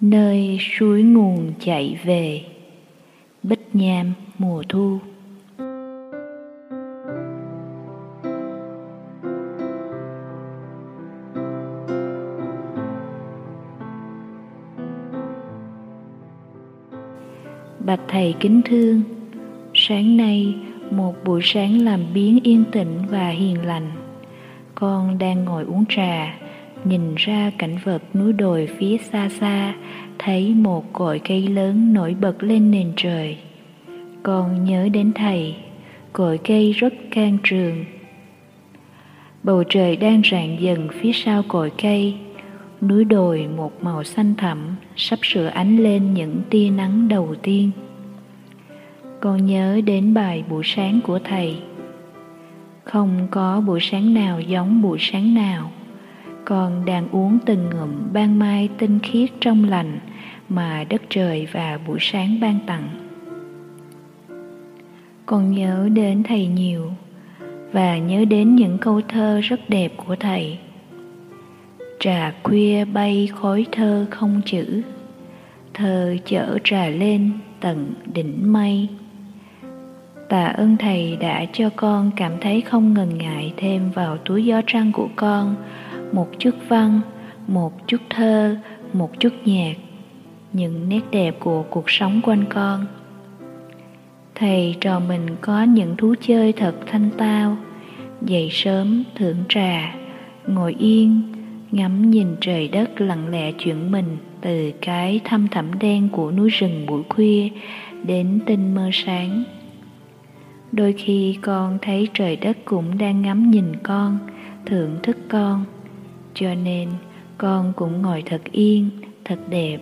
Nơi suối nguồn chạy về. Bích nham, mùa thu. Bạch thầy kính thương, Sáng nay một buổi sáng làm biến yên tĩnh và hiền lành, Con đang ngồi uống trà. Nhìn ra cảnh vật núi đồi phía xa xa, Thấy một cội cây lớn nổi bật lên nền trời. Con nhớ đến thầy, Cội cây rất can trường. Bầu trời đang rạng dần phía sau cội cây, Núi đồi một màu xanh thẳm Sắp sửa ánh lên những tia nắng đầu tiên. Con nhớ đến bài buổi sáng của thầy. Không có buổi sáng nào giống buổi sáng nào con đang uống từng ngụm ban mai tinh khiết trong lành mà đất trời và buổi sáng ban tặng. Con nhớ đến thầy nhiều và nhớ đến những câu thơ rất đẹp của thầy. Trà khuya bay khói thơ không chữ, thơ chở trà lên tận đỉnh mây. Tạ ơn thầy đã cho con cảm thấy không ngần ngại thêm vào túi gió trăng của con một chút văn, một chút thơ, một chút nhạc, những nét đẹp của cuộc sống quanh con. Thầy trò mình có những thú chơi thật thanh tao, dậy sớm thưởng trà, ngồi yên, ngắm nhìn trời đất lặng lẽ chuyển mình từ cái thăm thẳm đen của núi rừng buổi khuya đến tinh mơ sáng. Đôi khi con thấy trời đất cũng đang ngắm nhìn con, thưởng thức con cho nên con cũng ngồi thật yên, thật đẹp.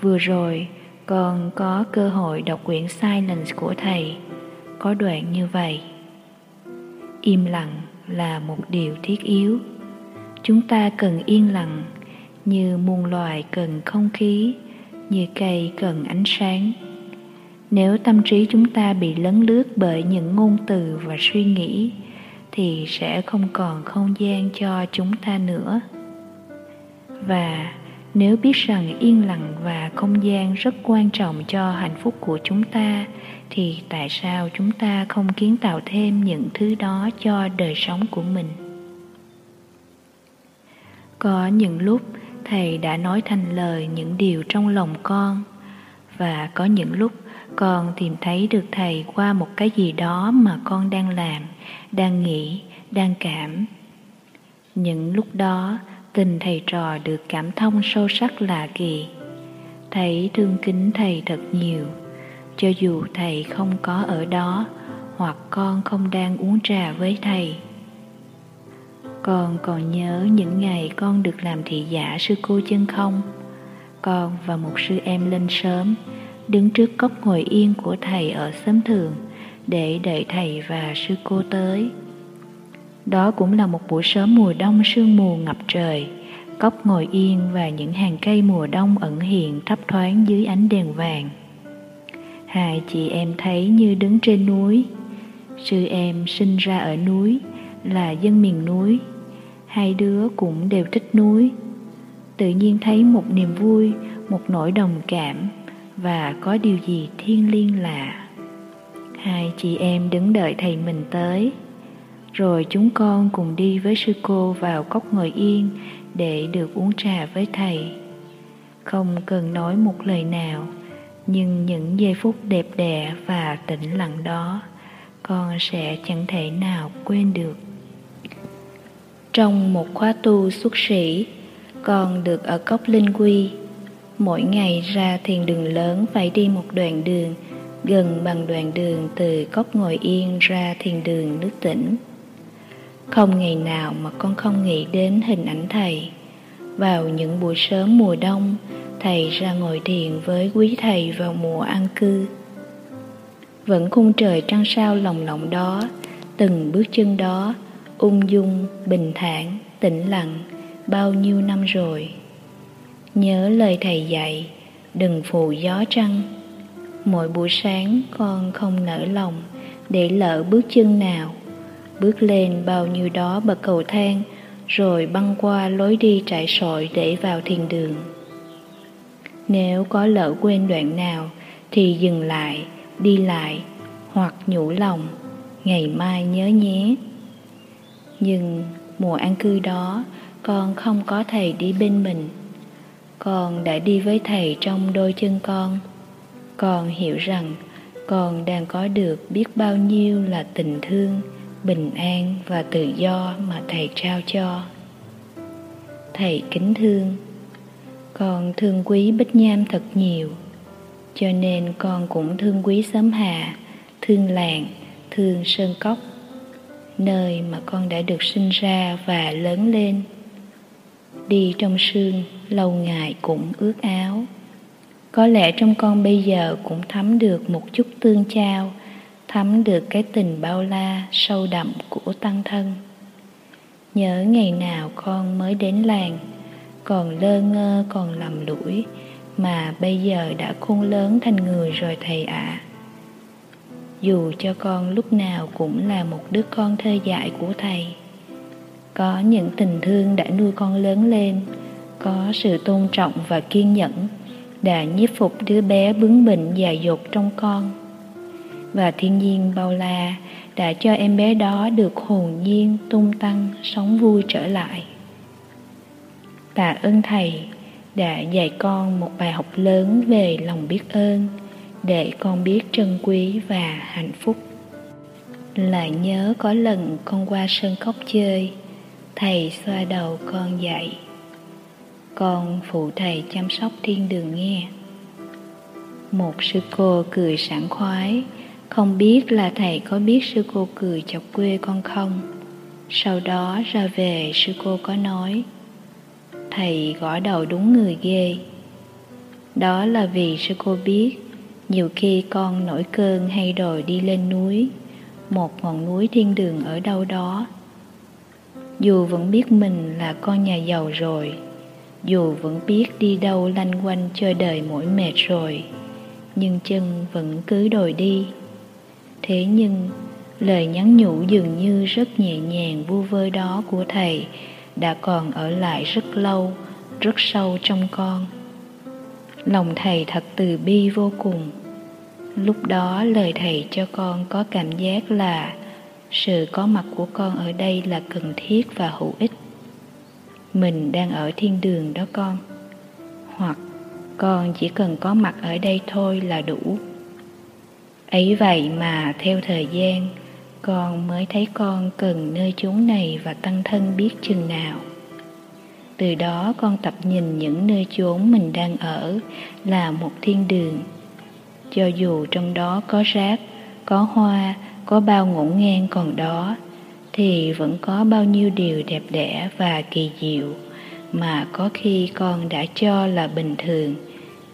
Vừa rồi, con có cơ hội đọc quyển silence của thầy. Có đoạn như vậy. Im lặng là một điều thiết yếu. Chúng ta cần yên lặng, như muôn loài cần không khí, như cây cần ánh sáng. Nếu tâm trí chúng ta bị lấn lướt bởi những ngôn từ và suy nghĩ thì sẽ không còn không gian cho chúng ta nữa. Và nếu biết rằng yên lặng và không gian rất quan trọng cho hạnh phúc của chúng ta, thì tại sao chúng ta không kiến tạo thêm những thứ đó cho đời sống của mình? Có những lúc thầy đã nói thành lời những điều trong lòng con, và có những lúc con tìm thấy được thầy qua một cái gì đó mà con đang làm, đang nghĩ, đang cảm. Những lúc đó, tình thầy trò được cảm thông sâu sắc lạ kỳ thấy thương kính thầy thật nhiều. Cho dù thầy không có ở đó, hoặc con không đang uống trà với thầy. Con còn nhớ những ngày con được làm thị giả sư cô chân không? Con và một sư em lên sớm đứng trước cốc ngồi yên của thầy ở xóm thường để đợi thầy và sư cô tới. Đó cũng là một buổi sớm mùa đông sương mù ngập trời, cốc ngồi yên và những hàng cây mùa đông ẩn hiện thấp thoáng dưới ánh đèn vàng. Hai chị em thấy như đứng trên núi. Sư em sinh ra ở núi, là dân miền núi. Hai đứa cũng đều thích núi. Tự nhiên thấy một niềm vui, một nỗi đồng cảm và có điều gì thiêng liêng lạ. Hai chị em đứng đợi thầy mình tới, rồi chúng con cùng đi với sư cô vào cốc ngồi yên để được uống trà với thầy. Không cần nói một lời nào, nhưng những giây phút đẹp đẽ và tĩnh lặng đó, con sẽ chẳng thể nào quên được. Trong một khóa tu xuất sĩ, con được ở cốc Linh Quy Mỗi ngày ra thiền đường lớn phải đi một đoạn đường, gần bằng đoạn đường từ cốc ngồi yên ra thiền đường nước tỉnh. Không ngày nào mà con không nghĩ đến hình ảnh thầy. Vào những buổi sớm mùa đông, thầy ra ngồi thiền với quý thầy vào mùa an cư. Vẫn khung trời trăng sao lồng lộng đó, từng bước chân đó, ung dung, bình thản, tĩnh lặng, bao nhiêu năm rồi. Nhớ lời thầy dạy, đừng phụ gió trăng. Mỗi buổi sáng con không nở lòng để lỡ bước chân nào. Bước lên bao nhiêu đó bậc cầu thang, rồi băng qua lối đi trải sỏi để vào thiền đường. Nếu có lỡ quên đoạn nào thì dừng lại, đi lại hoặc nhủ lòng, ngày mai nhớ nhé. Nhưng mùa an cư đó, con không có thầy đi bên mình. Con đã đi với thầy trong đôi chân con. Con hiểu rằng con đang có được biết bao nhiêu là tình thương, bình an và tự do mà thầy trao cho. Thầy kính thương, con thương quý Bích Nham thật nhiều, cho nên con cũng thương quý xóm Hà, thương làng, thương Sơn Cốc, nơi mà con đã được sinh ra và lớn lên. Đi trong sương, lâu ngày cũng ướt áo. Có lẽ trong con bây giờ cũng thấm được một chút tương trao, thấm được cái tình bao la, sâu đậm của tăng thân. Nhớ ngày nào con mới đến làng, còn lơ ngơ còn lầm lũi, mà bây giờ đã khôn lớn thành người rồi thầy ạ. À. Dù cho con lúc nào cũng là một đứa con thơ dại của thầy. Có những tình thương đã nuôi con lớn lên, có sự tôn trọng và kiên nhẫn đã nhiếp phục đứa bé bướng bỉnh dài dột trong con. Và thiên nhiên bao la đã cho em bé đó được hồn nhiên tung tăng sống vui trở lại. Tạ ơn Thầy đã dạy con một bài học lớn về lòng biết ơn để con biết trân quý và hạnh phúc. Lại nhớ có lần con qua sân cốc chơi, thầy xoa đầu con dạy. Con phụ thầy chăm sóc thiên đường nghe. Một sư cô cười sảng khoái, không biết là thầy có biết sư cô cười chọc quê con không. Sau đó ra về sư cô có nói, thầy gõ đầu đúng người ghê. Đó là vì sư cô biết, nhiều khi con nổi cơn hay đòi đi lên núi, một ngọn núi thiên đường ở đâu đó. Dù vẫn biết mình là con nhà giàu rồi, dù vẫn biết đi đâu lanh quanh chơi đời mỏi mệt rồi, nhưng chân vẫn cứ đòi đi. Thế nhưng, lời nhắn nhủ dường như rất nhẹ nhàng vu vơ đó của thầy đã còn ở lại rất lâu, rất sâu trong con. Lòng thầy thật từ bi vô cùng. Lúc đó lời thầy cho con có cảm giác là sự có mặt của con ở đây là cần thiết và hữu ích mình đang ở thiên đường đó con. Hoặc con chỉ cần có mặt ở đây thôi là đủ. Ấy vậy mà theo thời gian, con mới thấy con cần nơi chốn này và tăng thân biết chừng nào. Từ đó con tập nhìn những nơi chốn mình đang ở là một thiên đường. Cho dù trong đó có rác, có hoa, có bao ngổn ngang còn đó thì vẫn có bao nhiêu điều đẹp đẽ và kỳ diệu mà có khi con đã cho là bình thường,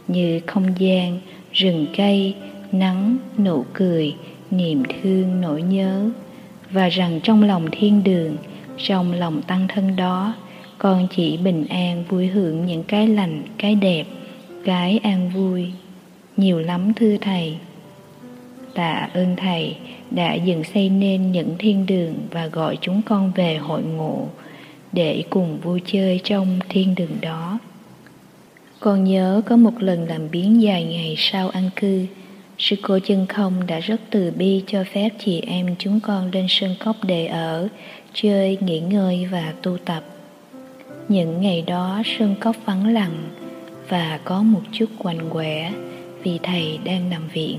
như không gian, rừng cây, nắng, nụ cười, niềm thương, nỗi nhớ. Và rằng trong lòng thiên đường, trong lòng tăng thân đó, con chỉ bình an vui hưởng những cái lành, cái đẹp, cái an vui. Nhiều lắm thưa thầy tạ ơn thầy đã dựng xây nên những thiên đường và gọi chúng con về hội ngộ để cùng vui chơi trong thiên đường đó. Con nhớ có một lần làm biến dài ngày sau ăn cư, sư cô chân không đã rất từ bi cho phép chị em chúng con lên sân cốc để ở, chơi, nghỉ ngơi và tu tập. Những ngày đó sân cốc vắng lặng và có một chút quạnh quẻ vì thầy đang nằm viện.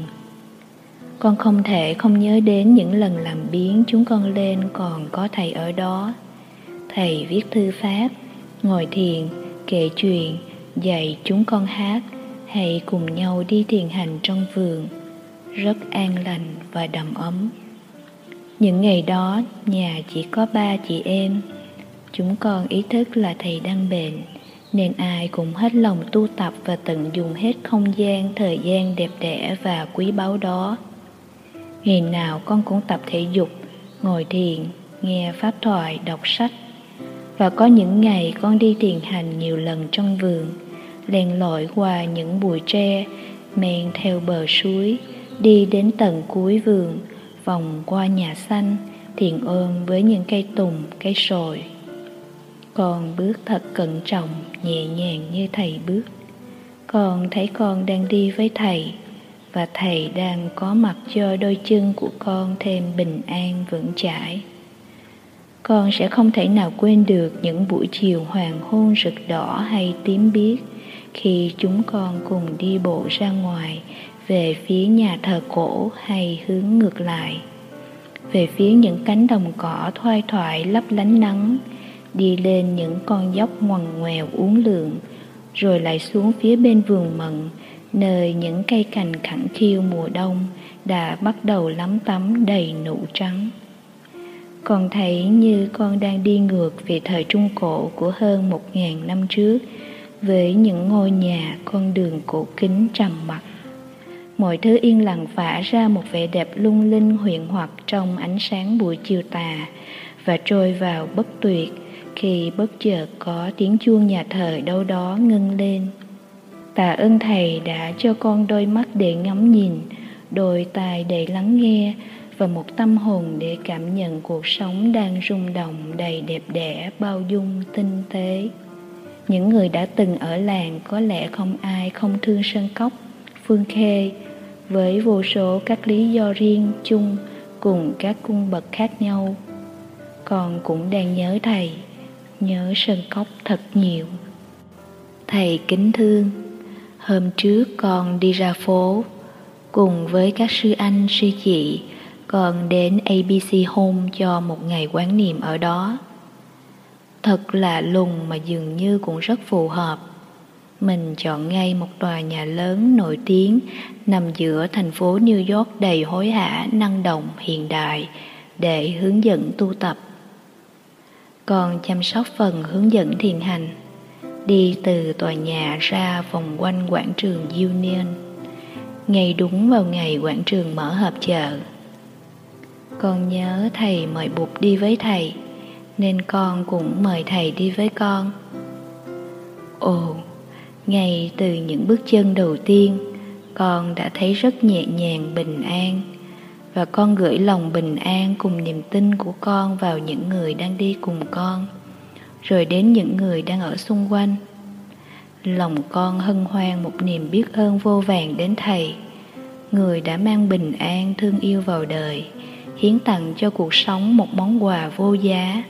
Con không thể không nhớ đến những lần làm biến chúng con lên còn có thầy ở đó. Thầy viết thư pháp, ngồi thiền, kể chuyện, dạy chúng con hát hay cùng nhau đi thiền hành trong vườn, rất an lành và đầm ấm. Những ngày đó, nhà chỉ có ba chị em. Chúng con ý thức là thầy đang bệnh, nên ai cũng hết lòng tu tập và tận dụng hết không gian, thời gian đẹp đẽ và quý báu đó Ngày nào con cũng tập thể dục, ngồi thiền, nghe pháp thoại, đọc sách. Và có những ngày con đi thiền hành nhiều lần trong vườn, len lỏi qua những bụi tre, men theo bờ suối, đi đến tận cuối vườn, vòng qua nhà xanh, thiền ôm với những cây tùng, cây sồi. Con bước thật cẩn trọng, nhẹ nhàng như thầy bước. con thấy con đang đi với thầy và thầy đang có mặt cho đôi chân của con thêm bình an vững chãi. Con sẽ không thể nào quên được những buổi chiều hoàng hôn rực đỏ hay tím biếc khi chúng con cùng đi bộ ra ngoài, về phía nhà thờ cổ hay hướng ngược lại. Về phía những cánh đồng cỏ thoai thoại lấp lánh nắng, đi lên những con dốc ngoằn ngoèo uốn lượn, rồi lại xuống phía bên vườn mận nơi những cây cành khẳng khiu mùa đông đã bắt đầu lắm tắm đầy nụ trắng. Con thấy như con đang đi ngược về thời trung cổ của hơn một ngàn năm trước với những ngôi nhà con đường cổ kính trầm mặc. Mọi thứ yên lặng phả ra một vẻ đẹp lung linh huyền hoặc trong ánh sáng buổi chiều tà và trôi vào bất tuyệt khi bất chợt có tiếng chuông nhà thờ đâu đó ngưng lên tạ ơn thầy đã cho con đôi mắt để ngắm nhìn, đôi tai để lắng nghe và một tâm hồn để cảm nhận cuộc sống đang rung động đầy đẹp đẽ, bao dung, tinh tế. Những người đã từng ở làng có lẽ không ai không thương sơn cốc, phương khê. Với vô số các lý do riêng chung cùng các cung bậc khác nhau, con cũng đang nhớ thầy, nhớ sơn cốc thật nhiều. Thầy kính thương hôm trước con đi ra phố cùng với các sư anh sư chị con đến abc home cho một ngày quán niệm ở đó thật là lùng mà dường như cũng rất phù hợp mình chọn ngay một tòa nhà lớn nổi tiếng nằm giữa thành phố New York đầy hối hả, năng động, hiện đại để hướng dẫn tu tập. Còn chăm sóc phần hướng dẫn thiền hành, đi từ tòa nhà ra vòng quanh quảng trường Union, ngay đúng vào ngày quảng trường mở họp chợ. Con nhớ thầy mời Bụt đi với thầy, nên con cũng mời thầy đi với con. Ồ, ngay từ những bước chân đầu tiên con đã thấy rất nhẹ nhàng bình an và con gửi lòng bình an cùng niềm tin của con vào những người đang đi cùng con rồi đến những người đang ở xung quanh. Lòng con hân hoan một niềm biết ơn vô vàng đến thầy. Người đã mang bình an thương yêu vào đời, hiến tặng cho cuộc sống một món quà vô giá.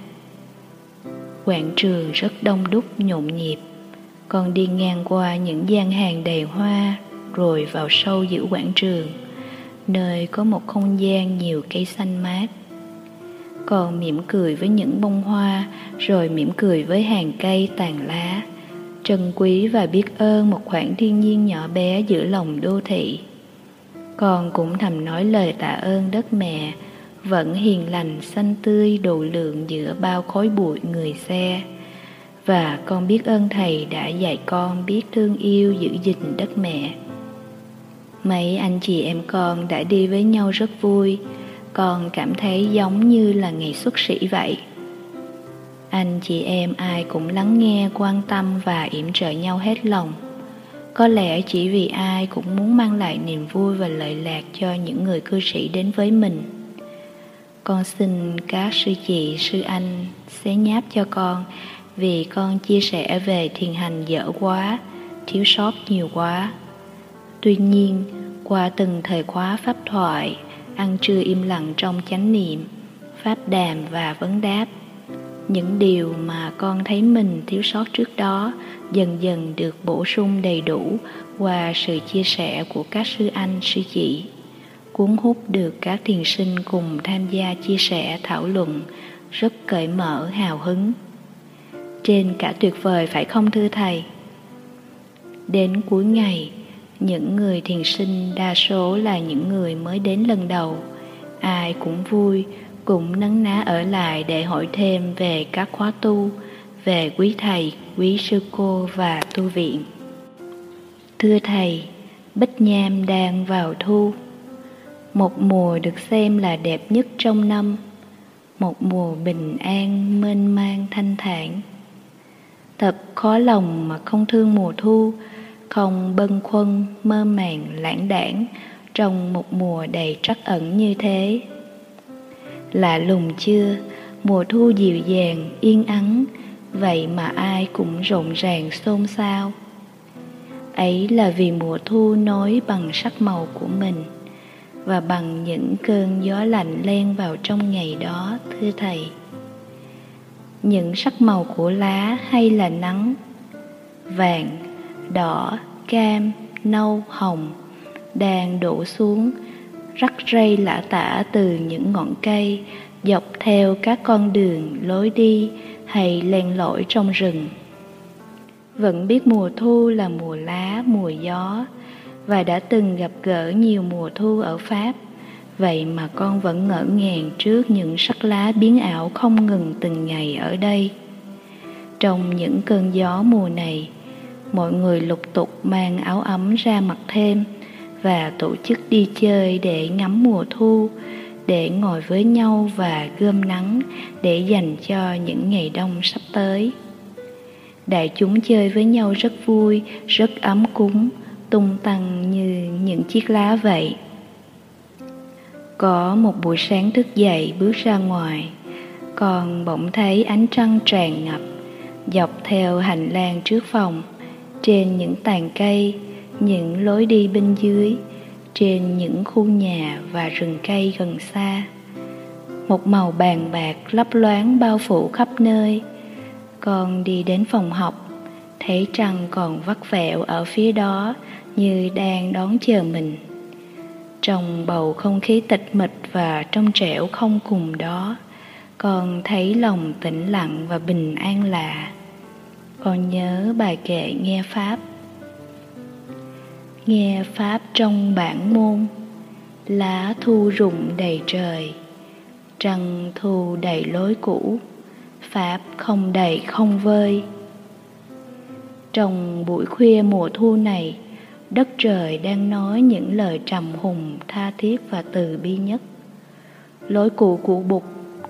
Quảng trường rất đông đúc, nhộn nhịp. Con đi ngang qua những gian hàng đầy hoa, rồi vào sâu giữa quảng trường, nơi có một không gian nhiều cây xanh mát còn mỉm cười với những bông hoa, rồi mỉm cười với hàng cây tàn lá. Trân quý và biết ơn một khoảng thiên nhiên nhỏ bé giữa lòng đô thị. Con cũng thầm nói lời tạ ơn đất mẹ, vẫn hiền lành xanh tươi độ lượng giữa bao khói bụi người xe. Và con biết ơn thầy đã dạy con biết thương yêu giữ gìn đất mẹ. Mấy anh chị em con đã đi với nhau rất vui con cảm thấy giống như là ngày xuất sĩ vậy. Anh chị em ai cũng lắng nghe, quan tâm và yểm trợ nhau hết lòng. Có lẽ chỉ vì ai cũng muốn mang lại niềm vui và lợi lạc cho những người cư sĩ đến với mình. Con xin các sư chị, sư anh xé nháp cho con, vì con chia sẻ về thiền hành dở quá, thiếu sót nhiều quá. Tuy nhiên, qua từng thời khóa pháp thoại ăn trưa im lặng trong chánh niệm, pháp đàm và vấn đáp. Những điều mà con thấy mình thiếu sót trước đó dần dần được bổ sung đầy đủ qua sự chia sẻ của các sư anh, sư chị. Cuốn hút được các thiền sinh cùng tham gia chia sẻ thảo luận rất cởi mở, hào hứng. Trên cả tuyệt vời, phải không thưa thầy? Đến cuối ngày những người thiền sinh đa số là những người mới đến lần đầu. Ai cũng vui cũng nấn ná ở lại để hỏi thêm về các khóa tu về quý thầy quý sư cô và tu viện. Thưa thầy bích nham đang vào thu. Một mùa được xem là đẹp nhất trong năm. Một mùa bình an mênh mang thanh thản. Thật khó lòng mà không thương mùa thu, không bâng khuâng, mơ màng, lãng đảng trong một mùa đầy trắc ẩn như thế. Lạ lùng chưa, mùa thu dịu dàng, yên ắng, vậy mà ai cũng rộn ràng xôn xao. ấy là vì mùa thu nối bằng sắc màu của mình và bằng những cơn gió lạnh len vào trong ngày đó thưa thầy những sắc màu của lá hay là nắng vàng đỏ, cam, nâu, hồng. Đang đổ xuống, rắc rây lả tả từ những ngọn cây, dọc theo các con đường lối đi hay len lỏi trong rừng. Vẫn biết mùa thu là mùa lá, mùa gió, và đã từng gặp gỡ nhiều mùa thu ở pháp. Vậy mà con vẫn ngỡ ngàng trước những sắc lá biến ảo không ngừng từng ngày ở đây. Trong những cơn gió mùa này mọi người lục tục mang áo ấm ra mặc thêm và tổ chức đi chơi để ngắm mùa thu, để ngồi với nhau và gươm nắng để dành cho những ngày đông sắp tới. Đại chúng chơi với nhau rất vui, rất ấm cúng, tung tăng như những chiếc lá vậy. Có một buổi sáng thức dậy bước ra ngoài, còn bỗng thấy ánh trăng tràn ngập, dọc theo hành lang trước phòng trên những tàn cây, những lối đi bên dưới, trên những khu nhà và rừng cây gần xa. Một màu bàn bạc lấp loáng bao phủ khắp nơi. Con đi đến phòng học, thấy trăng còn vắt vẹo ở phía đó như đang đón chờ mình. Trong bầu không khí tịch mịch và trong trẻo không cùng đó, con thấy lòng tĩnh lặng và bình an lạ còn nhớ bài kệ nghe pháp. Nghe pháp trong bản môn, lá thu rụng đầy trời, trăng thu đầy lối cũ, pháp không đầy không vơi. Trong buổi khuya mùa thu này, đất trời đang nói những lời trầm hùng tha thiết và từ bi nhất. Lối cũ của bục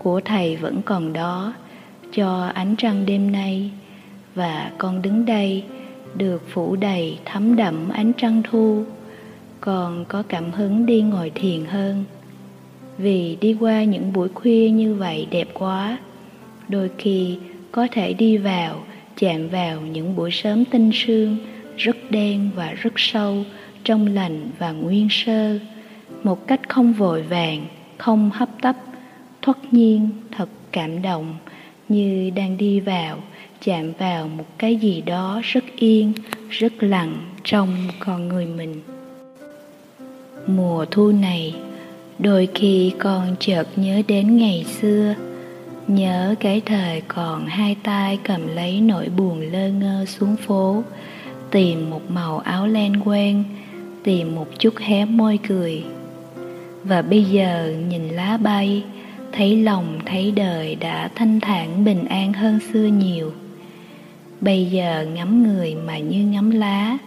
của thầy vẫn còn đó, cho ánh trăng đêm nay và con đứng đây, được phủ đầy thấm đậm ánh trăng thu. Còn có cảm hứng đi ngồi thiền hơn. Vì đi qua những buổi khuya như vậy đẹp quá, đôi khi có thể đi vào, chạm vào những buổi sớm tinh sương, rất đen và rất sâu, trong lành và nguyên sơ. Một cách không vội vàng, không hấp tấp, thoát nhiên, thật cảm động, như đang đi vào chạm vào một cái gì đó rất yên, rất lặng trong con người mình. Mùa thu này, đôi khi con chợt nhớ đến ngày xưa, nhớ cái thời còn hai tay cầm lấy nỗi buồn lơ ngơ xuống phố, tìm một màu áo len quen, tìm một chút hé môi cười. Và bây giờ nhìn lá bay, thấy lòng thấy đời đã thanh thản bình an hơn xưa nhiều bây giờ ngắm người mà như ngắm lá,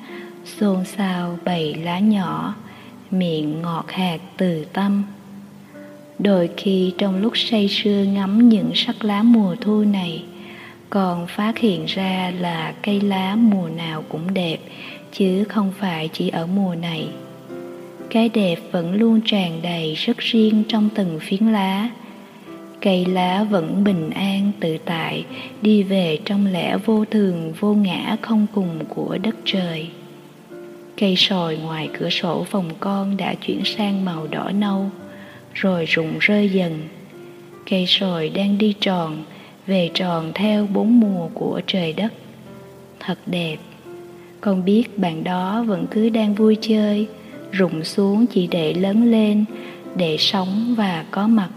xôn xao bầy lá nhỏ, miệng ngọt hạt từ tâm. Đôi khi trong lúc say sưa ngắm những sắc lá mùa thu này, còn phát hiện ra là cây lá mùa nào cũng đẹp, chứ không phải chỉ ở mùa này. Cái đẹp vẫn luôn tràn đầy rất riêng trong từng phiến lá cây lá vẫn bình an, tự tại, đi về trong lẽ vô thường, vô ngã không cùng của đất trời. Cây sồi ngoài cửa sổ phòng con đã chuyển sang màu đỏ nâu, rồi rụng rơi dần. Cây sồi đang đi tròn, về tròn theo bốn mùa của trời đất. Thật đẹp. Con biết bạn đó vẫn cứ đang vui chơi, rụng xuống chỉ để lớn lên, để sống và có mặt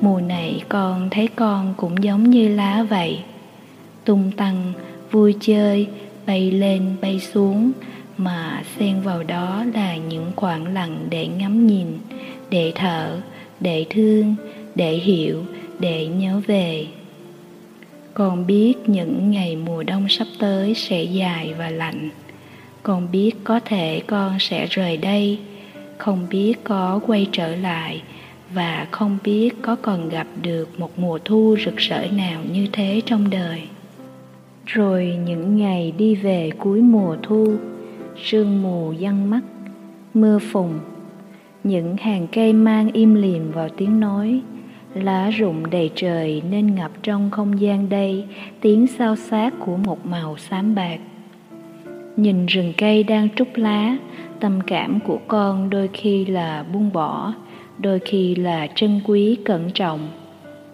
mùa này con thấy con cũng giống như lá vậy. Tung tăng, vui chơi, bay lên, bay xuống, mà xen vào đó là những khoảng lặng để ngắm nhìn, để thở, để thương, để hiểu, để nhớ về. Con biết những ngày mùa đông sắp tới sẽ dài và lạnh. Con biết có thể con sẽ rời đây. Không biết có quay trở lại và không biết có còn gặp được một mùa thu rực rỡ nào như thế trong đời. Rồi những ngày đi về cuối mùa thu, sương mù giăng mắt, mưa phùn, những hàng cây mang im lìm vào tiếng nói, lá rụng đầy trời nên ngập trong không gian đây tiếng sao xác của một màu xám bạc. Nhìn rừng cây đang trút lá, tâm cảm của con đôi khi là buông bỏ đôi khi là trân quý, cẩn trọng,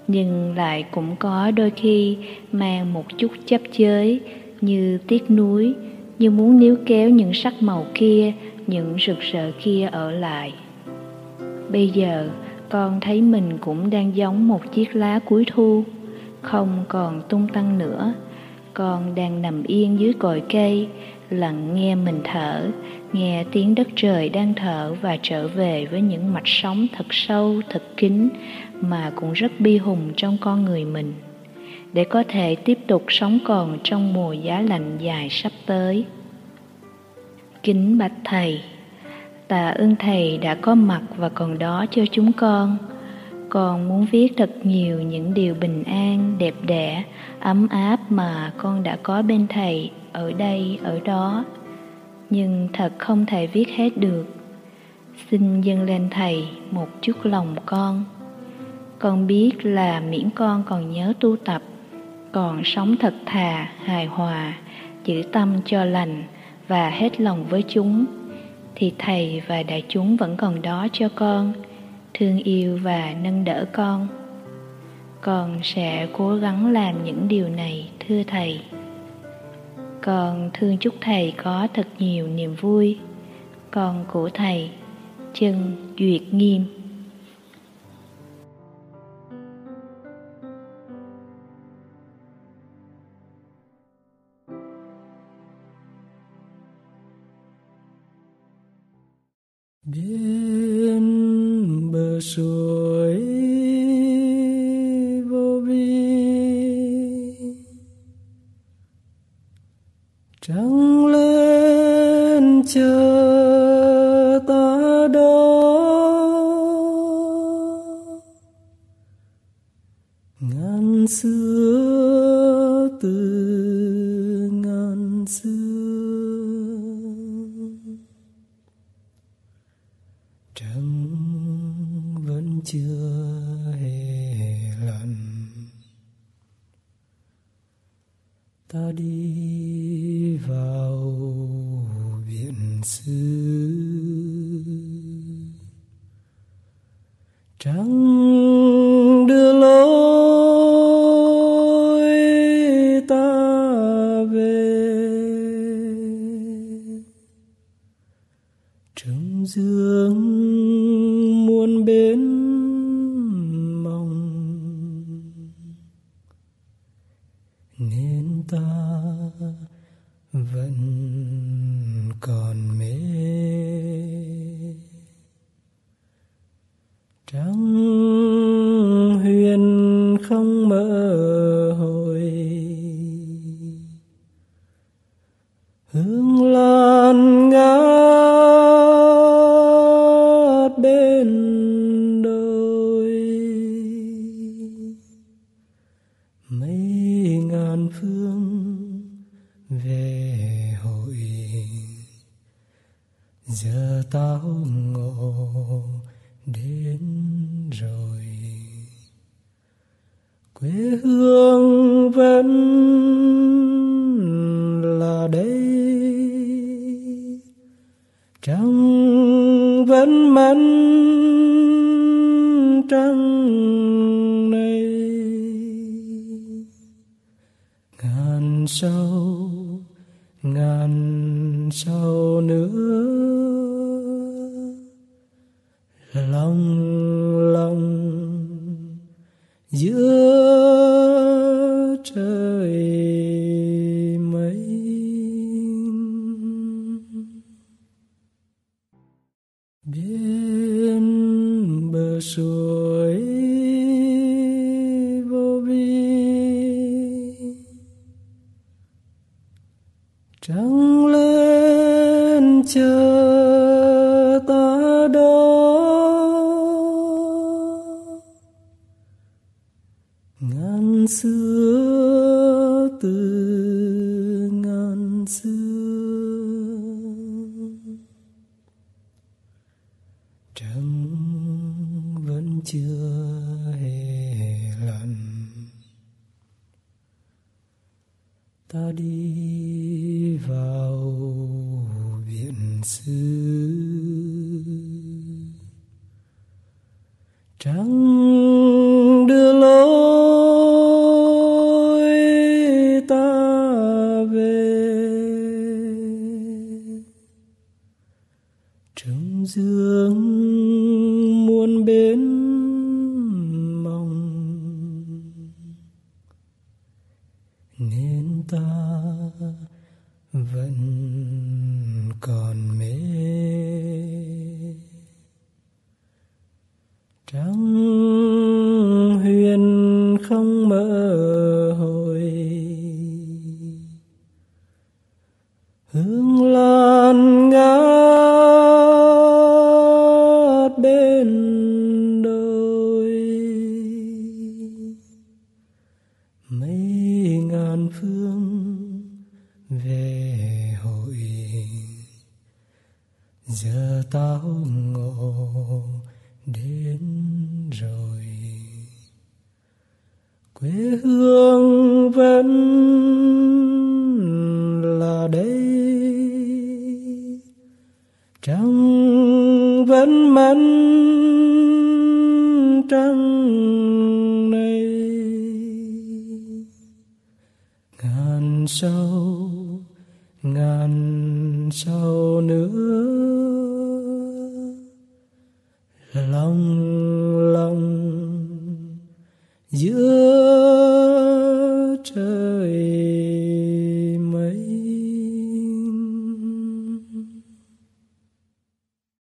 nhưng lại cũng có đôi khi mang một chút chấp chới như tiếc nuối, như muốn níu kéo những sắc màu kia, những rực rỡ kia ở lại. Bây giờ, con thấy mình cũng đang giống một chiếc lá cuối thu, không còn tung tăng nữa. Con đang nằm yên dưới cội cây lặng nghe mình thở, nghe tiếng đất trời đang thở và trở về với những mạch sống thật sâu, thật kín mà cũng rất bi hùng trong con người mình. Để có thể tiếp tục sống còn trong mùa giá lạnh dài sắp tới. Kính bạch thầy, tạ ơn thầy đã có mặt và còn đó cho chúng con. Con muốn viết thật nhiều những điều bình an, đẹp đẽ ấm áp mà con đã có bên thầy, ở đây, ở đó. Nhưng thật không thể viết hết được. Xin dâng lên thầy một chút lòng con. Con biết là miễn con còn nhớ tu tập, còn sống thật thà, hài hòa, giữ tâm cho lành và hết lòng với chúng. Thì thầy và đại chúng vẫn còn đó cho con. Thương yêu và nâng đỡ con con sẽ cố gắng làm những điều này, thưa thầy. Con thương chúc thầy có thật nhiều niềm vui. Con của thầy, chân duyệt nghiêm. Đến bờ suối lên về hội. Giờ tao ngộ đến rồi. Quê hương vẫn là đây. Trăng vẫn mắn trăng này. Ngàn sâu ngàn sau nữa. Lòng lòng giữa trời mây. Bên bờ suối lên táo tao ngộ đến rồi. Quê hương vẫn